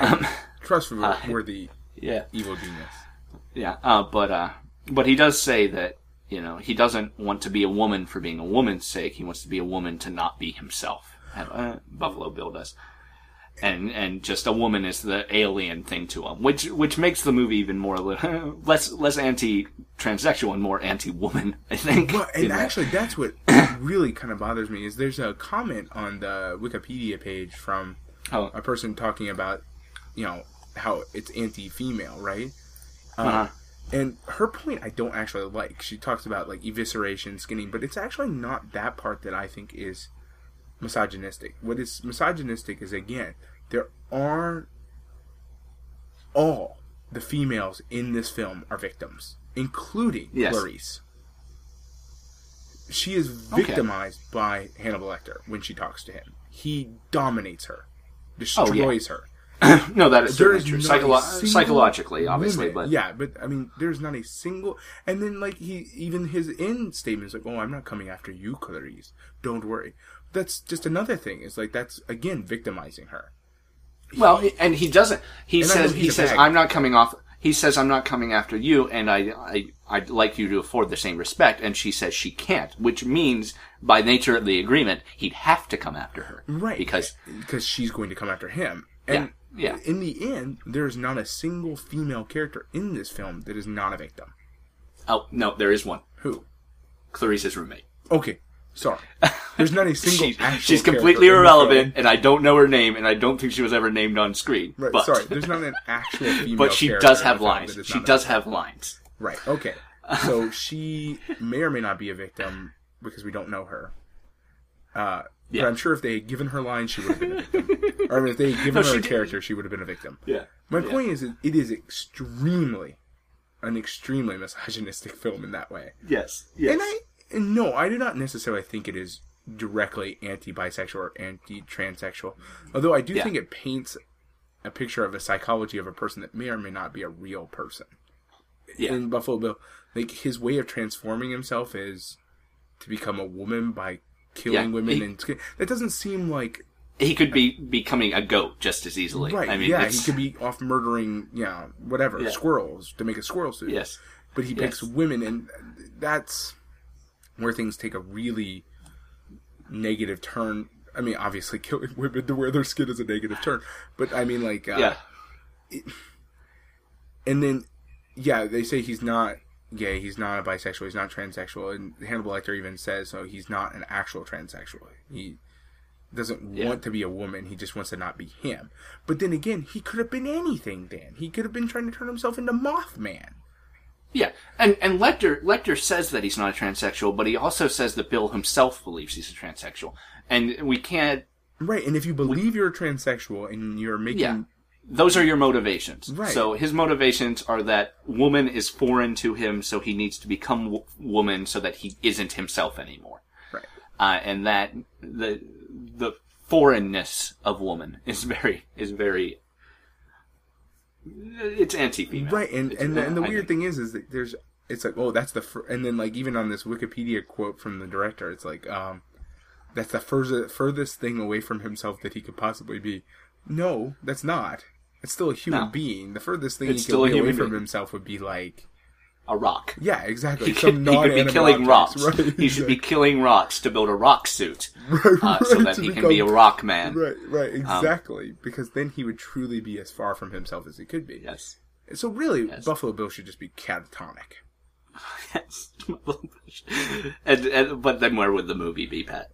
Um, Trustworthy yeah, evil genius. yeah, uh, but uh, but he does say that you know he doesn't want to be a woman for being a woman's sake. He wants to be a woman to not be himself. Uh, Buffalo Bill does, and and just a woman is the alien thing to him, which which makes the movie even more less less anti transsexual and more anti woman. I think. Well, and that. actually, that's what really kind of bothers me is there's a comment on the Wikipedia page from Oh. a person talking about, you know, how it's anti-female, right? Uh-huh. And her point I don't actually like. She talks about like evisceration, skinning, but it's actually not that part that I think is misogynistic. What is misogynistic is again, there are all the females in this film are victims, including Yes. Clarice. She is Okay. victimized by Hannibal Lecter when she talks to him. He dominates her, Oh, destroys her. no, that is There certainly true. Psycholo- psychologically, obviously, woman- but yeah, but I mean, there's not a single. And then like he even his end statement is like, "Oh, I'm not coming after you, Clarice. Don't worry." That's just another thing. Is like that's again victimizing her. Well, and he doesn't. He And says he says bag. I'm not coming off. He says I'm not coming after you, and I I I'd like you to afford the same respect. And she says she can't, which means by nature of the agreement, he'd have to come after her, Right. Because because she's going to come after him. And Yeah, yeah. in the end, there's not a single female character in this film that is not a victim. oh no, there is one. Who? Clarice's roommate. Okay, sorry. There's not a single. She, actual she's completely irrelevant, and I don't know her name, and I don't think she was ever named on screen. Right, but, sorry. There's not an actual female. but she does have lines. She does have lines. Right. Okay. So she may or may not be a victim because we don't know her. Uh, Yeah. But I'm sure if they had given her lines, she would have been a victim. or I mean, if they had given No, her a did- character, she would have been a victim. Yeah. My Yeah. point is, it is extremely, an extremely misogynistic film in that way. Yes. Yes. And I, no, I do not necessarily think it is directly anti-bisexual or anti-transsexual. Although I do Yeah. think it paints a picture of a psychology of a person that may or may not be a real person yeah. in Buffalo Bill, like his way of transforming himself is to become a woman by killing Yeah, women, he- and that doesn't seem like he could be becoming a goat just as easily. right. I mean, yeah, it's- he could be off murdering, yeah, whatever Yeah. squirrels to make a squirrel suit. Yes. but he picks women, and that's where things take a really negative turn. I mean, obviously, killing women to wear their skin is a negative turn, but I mean, like, uh, Yeah. and then yeah they say he's not gay he's not a bisexual he's not transsexual and hannibal lecter even says so he's not an actual transsexual he doesn't Yeah. want to be a woman he just wants to not be him but then again he could have been anything dan he could have been trying to turn himself into mothman Yeah, and and Lecter Lecter says that he's not a transsexual, but he also says that Bill himself believes he's a transsexual, and we can't. right and if you believe you're a transsexual and you're making Yeah, those are your motivations. Right. So his motivations are that woman is foreign to him, so he needs to become w- woman so that he isn't himself anymore, right uh, and that the the foreignness of woman is very is very. It's anti-female, right and It's- and the, and the I weird think. thing is is that there's it's like oh that's the fir-, and then like even on this wikipedia quote from the director it's like um that's the furthest furthest thing away from himself that he could possibly be. No that's not. It's still a human No. being. The furthest thing It's he could be away human from himself would be like a rock. yeah exactly He could, he could be killing rocks. right He should be killing rocks to build a rock suit, right, uh, so that he can be a rock man. right right exactly because then he would truly be as far from himself as he could be Yes. so really Yes. buffalo bill should just be catatonic yes. and, and but then where would the movie be, Pat?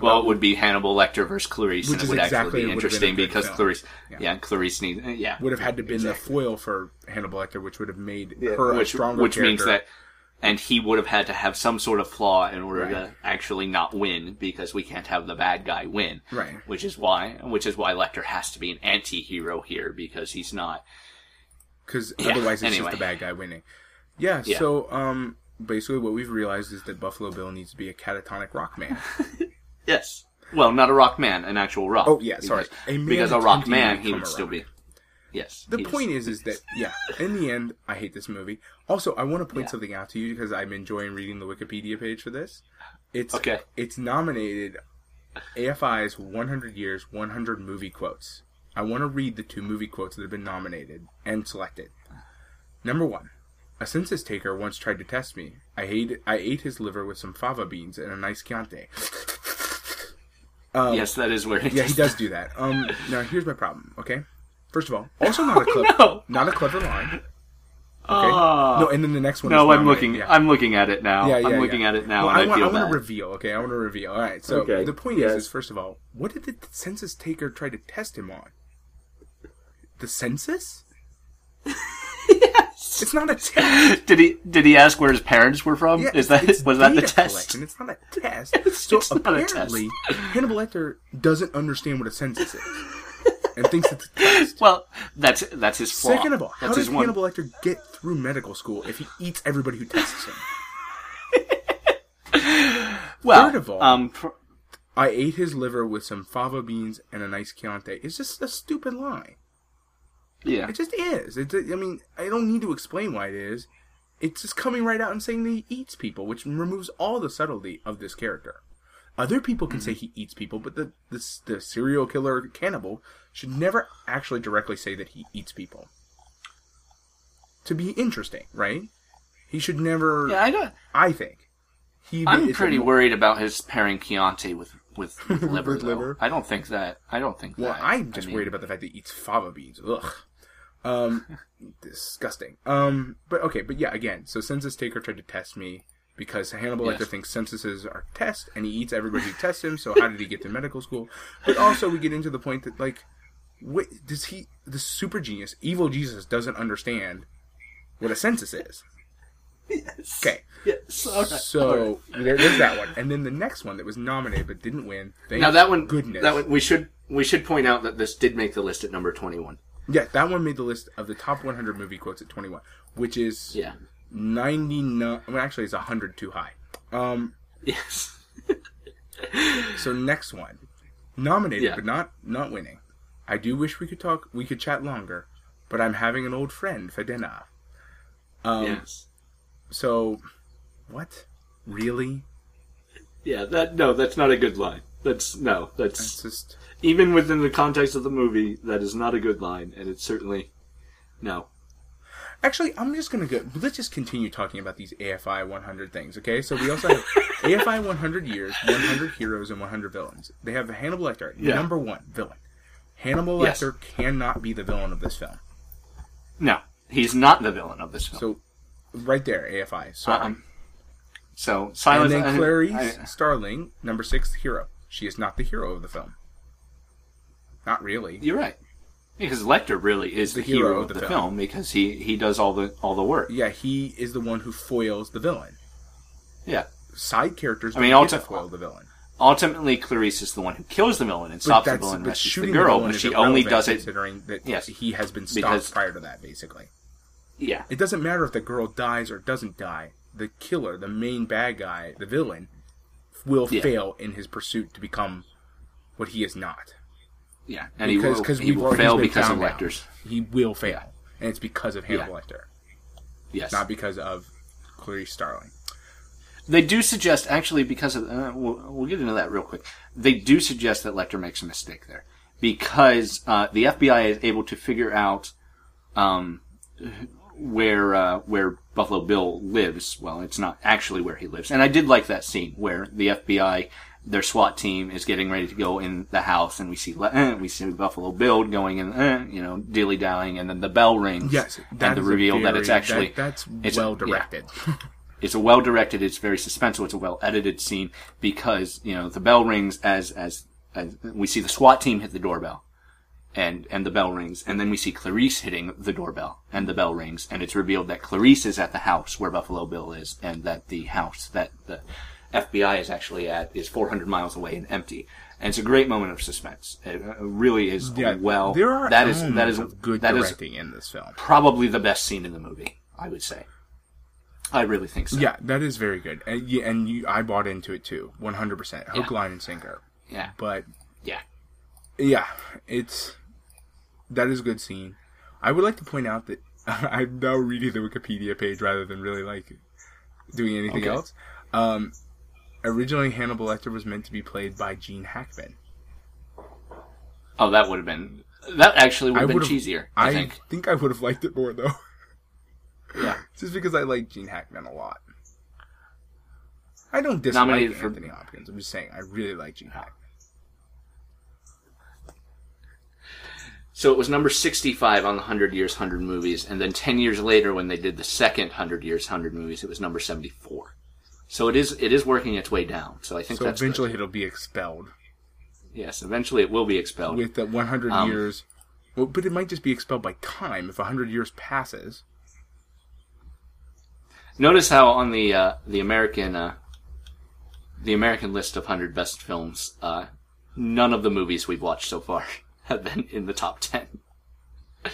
Well, it would be Hannibal Lecter versus Clarice, Which and it is would exactly actually be what would've been a interesting because film. Clarice, Yeah. yeah, Clarice needs, yeah, Would have had to been exactly. the foil for Hannibal Lecter, which would have made her a which stronger which means that, and he would have had to have some sort of flaw in order Right. to actually not win because we can't have the bad guy win, Right. Which is why, which is why Lecter has to be an anti-hero here because he's not. because Yeah, otherwise it's anyway. just the bad guy winning. Yeah, Yeah. So um, basically, what we've realized is that Buffalo Bill needs to be a catatonic rock man. Yes. Well, not a rock man, an actual rock. Oh, yeah, sorry. Because, A man because a rock man, he would a still be. Yes. The point is, is that yeah. In the end, I hate this movie. Also, I want to point Yeah. something out to you because I'm enjoying reading the Wikipedia page for this. It's Okay. It's nominated AFI's 100 Years 100 Movie Quotes. I want to read the two movie quotes that have been nominated and selected. Number one. A census taker once tried to test me. I ate I ate his liver with some fava beans and a nice Chianti. yes, that is where. Um, Yeah, he does do that. Um, now here's my problem. Okay, first of all, also not a clever, no. not a clever line. Okay, Oh. no, and then the next one. No, is I'm looking. Yeah. I'm looking at it now. yeah, yeah, I'm looking yeah. at it now, Well, and I, I, want, feel I want to reveal. Okay, I want to reveal. All right. So Okay, the point yes. is, is first of all, what did the census taker try to test him on? The census? yes. It's not a test. Did he? Did he ask where his parents were from? Yeah, is that it's was that the test? collection. It's not a test. so it's not a test. Hannibal Lecter doesn't understand what a census is, and thinks it's a test. Well, that's that's his flaw. Second of all, how does his one. Hannibal Lecter get through medical school if he eats everybody who tests him? well, third of all- um, pr- I ate his liver with some fava beans and a nice Chianti. It's just a stupid line. Yeah, It just is. It's. I mean, I don't need to explain why it is. It's just coming right out and saying that he eats people, which removes all the subtlety of this character. Other people can say Mm-hmm. he eats people, but the, the the serial killer cannibal should never actually directly say that he eats people. To be interesting, right? He should never. yeah. I don't. I think. He I'm is a pretty worried about his pairing Chianti with with, with liver. Liver? I don't think that. I don't think Well, that. I'm just I mean, worried about the fact that he eats fava beans. Ugh. Um, disgusting. Um, but okay, but yeah, again, so census taker tried to test me because Hannibal Yes. Lecter thinks censuses are tests, and he eats everybody who tests him. So how did he get to medical school? But also, we get into the point that like, wait, does he, the super genius, evil Jesus, doesn't understand what a census is? Yes. Okay. Yes. Right. So there, there's that one, and then the next one that was nominated but didn't win. Thank now that one, goodness. that one, we should we should point out that this did make the list at number twenty one. Yeah, that one made the list of the top 100 movie quotes at 21, which is Yeah. 99. Well, actually, it's 100 too high. Um, Yes. so next one, nominated Yeah. but not not winning. I do wish we could talk. We could chat longer, but I'm having an old friend for dinner. Um, yes. So, what? Really? Yeah. That no, that's not a good line. That's no. That's just. even within the context of the movie, that is not a good line, and it's certainly no. Actually, I'm just gonna go. Let's just continue talking about these AFI 100 things, okay? So we also have AFI 100 years, 100 heroes, and 100 villains. They have Hannibal Lecter, Yeah. number one villain. Hannibal Yes. Lecter cannot be the villain of this film. No, he's not the villain of this film. So, right there, AFI. Sorry. Um, so and silence. then I- I- Starling, number six hero. She is not the hero of the film. Not really. you're right. Because Lecter really is the, hero, of the, film. because he, he does all the all the work. Yeah, he is the one who foils the villain. Yeah. Side characters I mean, don't get to ulti- foil the villain. Ultimately, Clarice is the one who kills the villain and stops the villain and but rescues shooting the girl, villain but she only does it. considering that Yes. he has been stopped Because- prior to that. Basically, Yeah. it doesn't matter if the girl dies or doesn't die. The killer, the main bad guy, the villain, will Yeah. fail in his pursuit to become what he is not. Yeah. And Because he will, he will fail because of found now. He will fail, and it's because of Hannibal Lecter, Yes. not because of Clarice Starling. They do suggest, actually, because of. Uh, we'll, we'll get into that real quick. They do suggest that Lecter makes a mistake there. Because uh, the FBI is able to figure out um, where uh, where Buffalo Bill lives. Well, it's not actually where he lives. And I did like that scene where the FBI their SWAT team is getting ready to go in the house, and we see eh, we see Buffalo Bill going in, eh, you know, dilly dallying, and then the bell rings. Yes, and the reveal that it's actually that- that's it's well yeah. directed. it's a well directed, it's very suspenseful, it's a well edited scene because you know the bell rings as as as we see the SWAT team hit the doorbell, and and the bell rings, and then we see Clarice hitting the doorbell, and the bell rings, and it's revealed that Clarice is at the house where Buffalo Bill is, and that the house that the FBI is actually at is 400 miles away and empty. And it's a great moment of suspense. It uh, really is well. there are that is that is of good that is directing in this film. probably the best scene in the movie. I would say. I really think so. Yeah, that is very good, and, yeah, and you, I bought into it too, one hundred percent, hook, Yeah. line, and sinker. Yeah. But Yeah. yeah, it's that is a good scene. I would like to point out that I'm now reading the Wikipedia page rather than really like doing anything Okay. else. Um, originally, Hannibal Lecter was meant to be played by Gene Hackman. Oh, that would have been that actually would have been cheesier. I, I think. think I would have liked it more though, Yeah. just because I like Gene Hackman a lot. I don't dislike Nominated for- Anthony Hopkins. I'm just saying I really like Gene Hackman. So it was number sixty-five on the Hundred Years, Hundred Movies, and then ten years later, when they did the second Hundred Years, Hundred Movies, it was number seventy-four. So it is it is working its way down. So I think So that's eventually good. it'll be expelled yes, eventually it will be expelled. with the 100 Um, years. Well, but it might just be expelled by time if 100 years passes. Notice how on the uh, the American uh, the American list of hundred best films, uh, none of the movies we've watched so far have been in the top ten.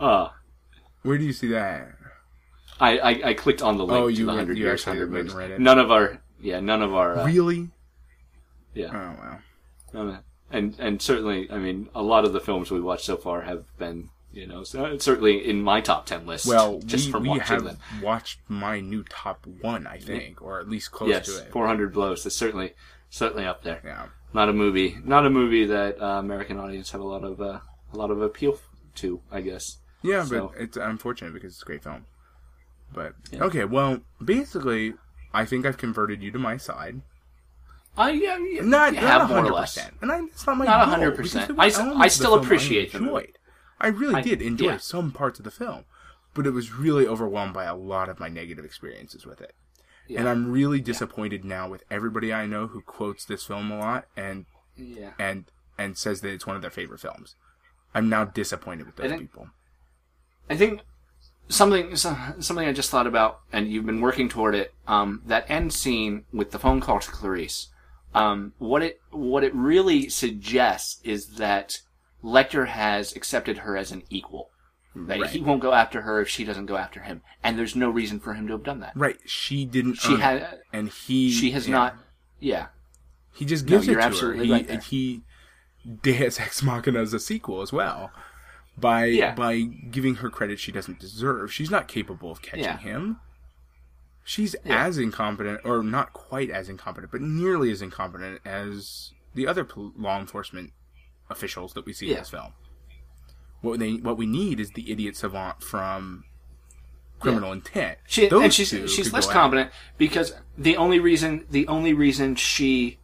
Uh, Where do you see that? I, I, I clicked on the link Oh, to you the went- hundred you years, hundred went movies. and read it. None of our yeah, none of our uh, really? yeah, Oh wow. Uh, and and certainly, I mean, a lot of the films we watched so far have been, you know, so- certainly in my top ten list. Well, just we, from we watching have them. watched my new top one, I think, or at least close Yes, to it. four hundred blows. That's certainly certainly up there. Yeah. Not a movie, not a movie that uh, American audience have a lot of uh, a lot of appeal to. I guess. Yeah, So- but it's unfortunate because it's a great film. But Yeah. okay, well, basically, I think I've converted you to my side. I yeah, yeah Not not have more or hundred percent, and I, it's not my Not goal, 100%. because there were I I of the still appreciate movie. enjoyed. I really I- did enjoy yeah. some parts of the film, but it was really overwhelmed by a lot of my negative experiences with it. Yeah. And I'm really disappointed now with everybody I know who quotes this film a lot and Yeah. and and says that it's one of their favorite films. I'm now disappointed with those think- people. I think something something I just thought about, and you've been working toward it. Um, that end scene with the phone call to Clarice. Um, what it what it really suggests is that Lecter has accepted her as an equal. That Right. he won't go after her if she doesn't go after him, and there's no reason for him to have done that. Right? She didn't. She earn it, had and he. she has yeah. not. Yeah, He just No, gives you're it to absolutely her. right He, he Deus Ex Machina as a sequel as well. By Yeah. by giving her credit she doesn't deserve. She's not capable of catching Yeah. him. She's as incompetent, or not quite as incompetent, but nearly as incompetent as the other law enforcement officials that we see in this film. What they what we need is the idiot savant from Criminal Intent. She Those and she's two she's less competent because the only reason the only reason she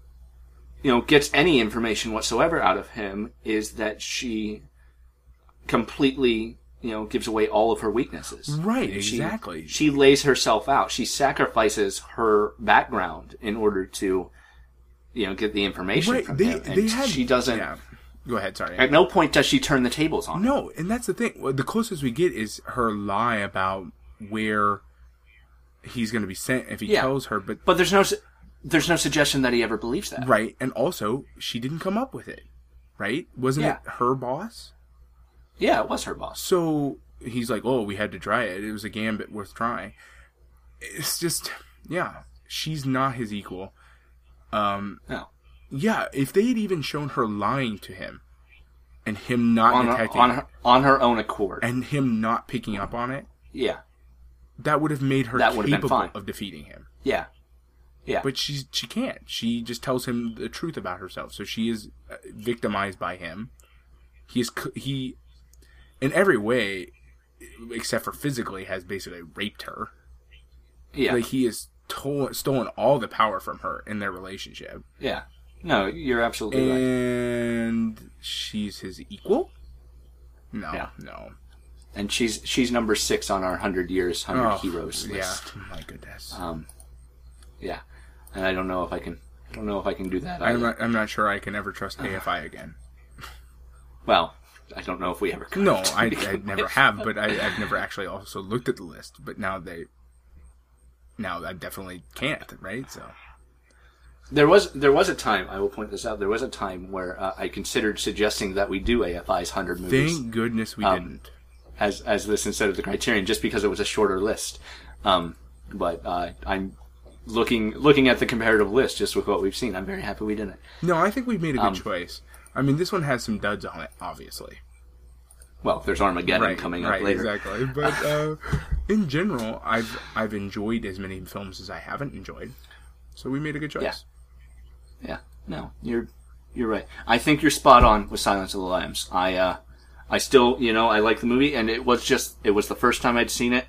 you know gets any information whatsoever out of him is that she completely you know gives away all of her weaknesses. Right, She- exactly. She lays herself out. She sacrifices her background in order to you know get the information right, from they, him. And they had she doesn't. Yeah. Go ahead. Sorry. At no point does she turn the tables on. No, and that's the thing. The closest we get is her lie about where he's going to be sent if he Yeah. tells her. But But there's no there's no suggestion that he ever believes that. right, and also she didn't come up with it. Right? Wasn't Yeah. it her boss? Yeah, it was her boss. So he's like, "Oh, we had to try it. It was a gambit worth trying." It's just, yeah, she's not his equal. Um, No. Yeah, if they had even shown her lying to him, and him not On her, on her on her own accord. and him not picking up on it, yeah. that would have made her That would have been capable fine. of defeating him. Yeah. Yeah. But she she can't. She just tells him the truth about herself. So she is uh, victimized by him. He is he, in every way, except for physically, has basically raped her. yeah. Like he has to- stolen all the power from her in their relationship, Yeah. No, you're absolutely right. and she's his equal. No, Yeah. no. And she's she's number six on our hundred years, hundred Oh, heroes list. yeah. My goodness. Um, yeah. And I don't know if I can. I don't know if I can do that. I'm either. not. I'm not sure I can ever trust AFI again. Well, I don't know if we ever. could, No, I, I never have, but I, I've never actually also looked at the list. But now they, now I definitely can't, right? So There was there was a time I will point this out. There was a time where uh, I considered suggesting that we do AFI's hundred movies thank goodness we Um, didn't. as as this instead of the Criterion, just because it was a shorter list. Um, but uh, I'm looking looking at the comparative list just with what we've seen. I'm very happy we didn't. No, I think we've made a good um, choice. I mean, this one has some duds on it, obviously. Well, there's Armageddon Right, coming up right, later. exactly. But uh, in general, I've I've enjoyed as many films as I haven't enjoyed. So we made a good choice. Yeah. Yeah, no, you're you're right. I think you're spot on with Silence of the Lambs. I uh, I still, you know, I like the movie, and it was just it was the first time I'd seen it.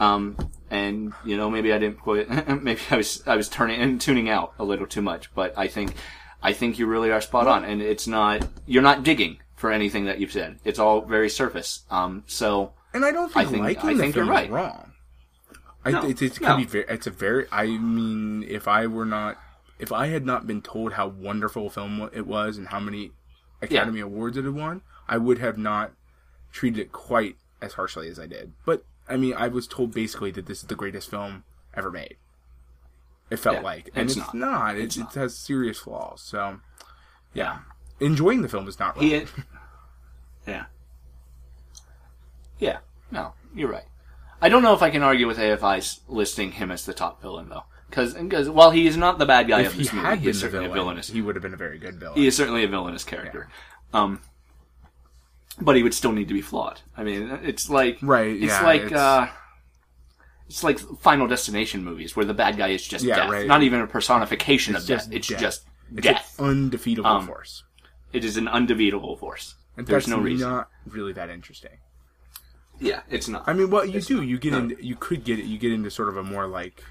Um, and you know, maybe I didn't quite, maybe I was I was turning and tuning out a little too much. But I think I think you really are spot on, and it's not you're not digging for anything that you've said. It's all very surface. Um, so And I don't I think, think- liking I the think film you're right. wrong. I, No, it, it, no. be very, it's a very. I mean, if I were not, if I had not been told how wonderful a film it was and how many Academy Awards it had won, I would have not treated it quite as harshly as I did. But I mean, I was told basically that this is the greatest film ever made. It felt Yeah, like, and it's it's, not. not. It, It's it not. has serious flaws. So, yeah, enjoying the film is not wrong. yeah, yeah. No, you're right. I don't know if I can argue with AFI's listing him as the top villain though, because while he is not the bad guy if of this movie, had he been is the certainly villain, a villainous. he would have been a very good villain. He is certainly a villainous character. Um, but he would still need to be flawed. I mean, it's like Right, It's yeah, like it's- uh, it's like Final Destination movies where the bad guy is just Yeah, death, right. not even a personification It's of death. It's death. just It's death. an undefeatable Um, force. It is an undefeatable force. And There's no reason. not really that interesting. Yeah, it's not. I mean, what you It's do, not. you get No. into, you could get it, you get into sort of a more like,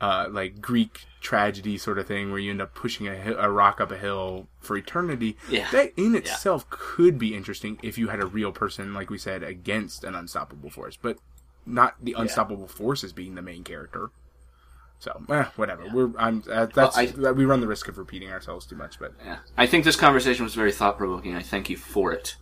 uh, like Greek tragedy sort of thing where you end up pushing a, a rock up a hill for eternity. Yeah. That in itself could be interesting if you had a real person, like we said, against an unstoppable force, but not the unstoppable force as being the main character. So, eh, whatever. We're I'm uh, that's I- we run the risk of repeating ourselves too much, but yeah. I think this conversation was very thought provoking. I thank you for it,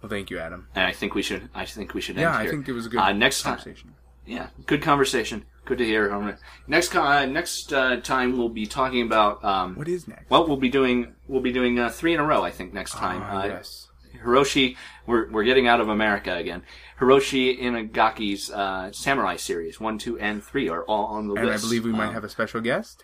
well, thank you, Adam. and I think we should. I think we should end Yeah, I here. think it was a good uh, next time. conversation. Yeah, good conversation. Good to hear. Um, Next, uh, next uh, time we'll be talking about. Um, What is next? well, we'll be doing we'll be doing uh, three in a row. I think next time. Ah, uh, yes. Hiroshi, we're we're getting out of America again. Hiroshi Inagaki's uh, Samurai series one, two, and three are all on the list. And I believe we might Um, have a special guest.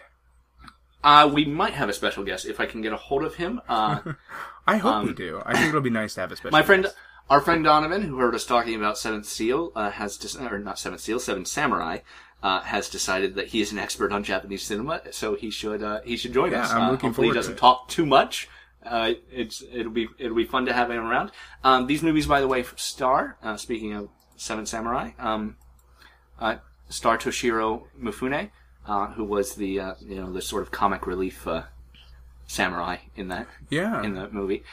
Uh, we might have a special guest if I can get a hold of him. Uh, I hope we do. I think it'll be nice to have a special. Um, my friend, guest. our friend Donovan, who heard us talking about Seventh Seal, uh, has dis- or not Seventh Seal, Seven Samurai, uh, has decided that he is an expert on Japanese cinema, so he should uh, he should join Yeah, us. I'm uh, looking hopefully, he forward to doesn't it. talk too much. Uh, it's it'll be it'll be fun to have him around. Um, these movies, by the way, star. Uh, speaking of Seven Samurai, um, uh, star Toshiro Mifune, uh, who was the uh, you know the sort of comic relief uh, samurai in that yeah, in the movie.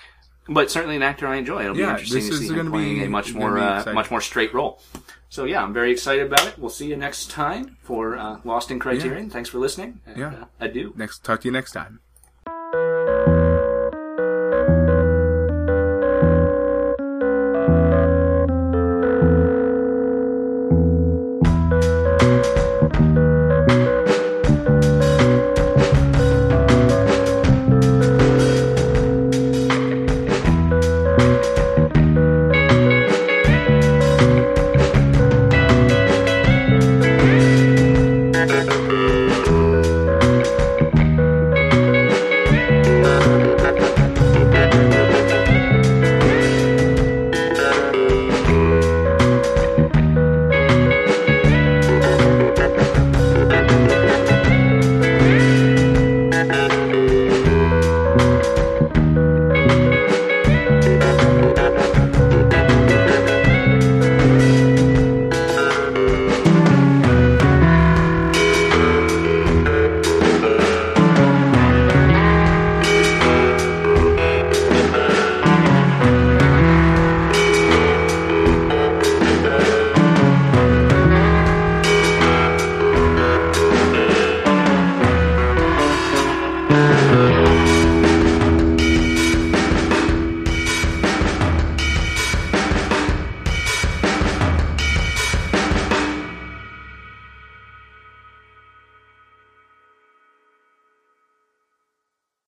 But certainly an actor I enjoy. It'll be interesting to see him playing be- a much more uh, much more straight role. So yeah, I'm very excited about it. We'll see you next time for uh, Lost in Criterion. Thanks for listening. And, Yeah. uh, adieu. next talk to you next time.